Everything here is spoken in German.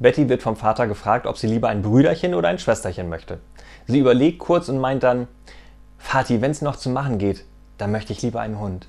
Betty wird vom Vater gefragt, ob sie lieber ein Brüderchen oder ein Schwesterchen möchte. Sie überlegt kurz und meint dann, Vati, wenn es noch zu machen geht, dann möchte ich lieber einen Hund.